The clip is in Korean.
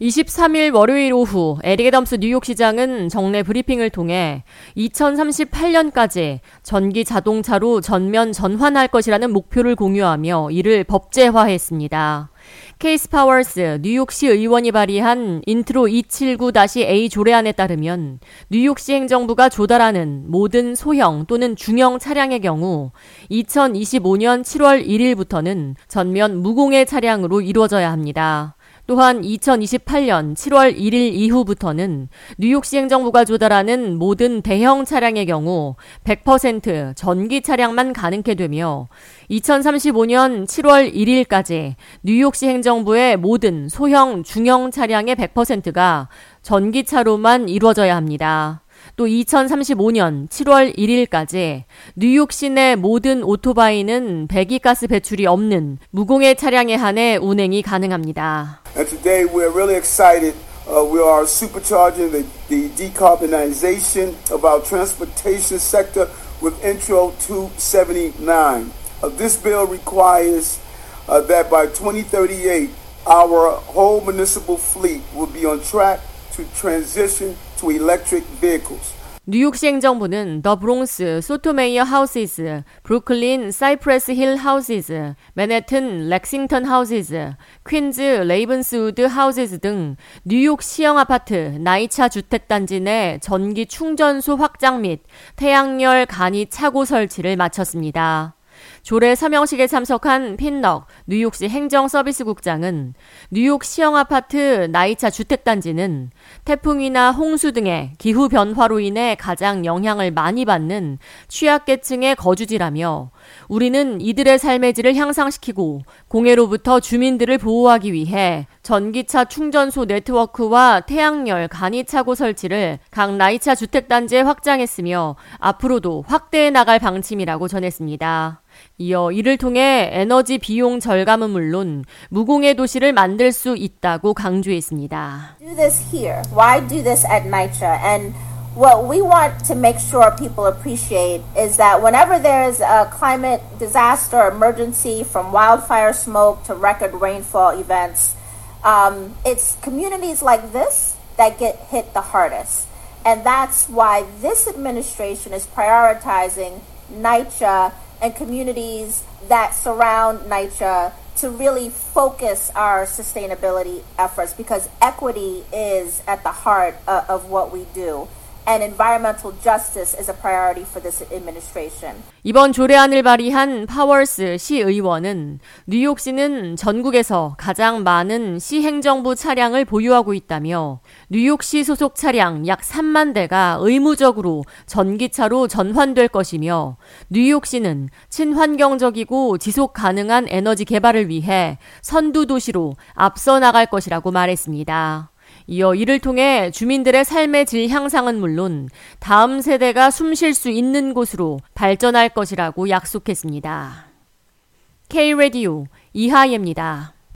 23일 월요일 오후 에릭 애덤스 뉴욕시장은 정례 브리핑을 통해 2038년까지 전기 자동차로 전면 전환할 것이라는 목표를 공유하며 이를 법제화했습니다. 키스 파워스 뉴욕시 의원이 발의한 인트로 279-A 조례안에 따르면 뉴욕시 행정부가 조달하는 모든 소형 또는 중형 차량의 경우 2025년 7월 1일부터는 전면 무공해 차량으로 이루어져야 합니다. 또한 2028년 7월 1일 이후부터는 뉴욕시 행정부가 조달하는 모든 대형 차량의 경우 100% 전기 차량만 가능케 되며 2035년 7월 1일까지 뉴욕시 행정부의 모든 소형 중형 차량의 100%가 전기차로만 이루어져야 합니다. 또 2035년 7월 1일까지 뉴욕 시내 모든 오토바이는 배기가스 배출이 없는 무공해 차량에 한해 운행이 가능합니다. And today we're really excited. Uh, we are supercharging the, the decarbonization of our transportation sector with Intro 279. Uh, this bill requires uh, that by 2038, our whole municipal fleet will be on track to transition to electric vehicles. 뉴욕시 행정부는 더 브롱스, 소토메이어 하우시즈, 브루클린 사이프레스 힐 하우시즈, 맨해튼 렉싱턴 하우시즈, 퀸즈 레이븐스우드 하우시즈 등 뉴욕 시영 아파트 NYCHA 주택단지 내 전기 충전소 확장 및 태양열 간이 차고 설치를 마쳤습니다. 조례 서명식에 참석한 피넉 뉴욕시 행정서비스국장은 뉴욕 시영 아파트 NYCHA 주택단지는 태풍이나 홍수 등의 기후 변화로 인해 가장 영향을 많이 받는 취약계층의 거주지라며 우리는 이들의 삶의 질을 향상시키고 공해로부터 주민들을 보호하기 위해 전기차 충전소 네트워크와 태양열 간이차고 설치를 각 나이차 주택단지에 확장했으며 앞으로도 확대해 나갈 방침이라고 전했습니다. 이어 이를 통해 에너지 비용 절감은 물론 무공해 도시를 만들 수 있다고 강조했습니다. Do this here. Why do this at NYCHA? And what we want to make sure people appreciate is that whenever there's a climate disaster emergency from wildfire smoke to record rainfall events, um, it's communities like this that get hit the hardest. And that's why this administration is prioritizing NYCHA and communities that surround NYCHA to really focus our sustainability efforts because equity is at the heart of, of what we do. And environmental justice is a priority for this administration. 이번 조례안을 발의한 파월스 시 의원은 뉴욕시는 전국에서 가장 많은 시 행정부 차량을 보유하고 있다며 뉴욕시 소속 차량 약 3만 대가 의무적으로 전기차로 전환될 것이며 뉴욕시는 친환경적이고 지속 가능한 에너지 개발을 위해 선두 도시로 앞서 나갈 것이라고 말했습니다. 이어 이를 통해 주민들의 삶의 질 향상은 물론 다음 세대가 숨 쉴 수 있는 곳으로 발전할 것이라고 약속했습니다. K-Radio 이하예입니다.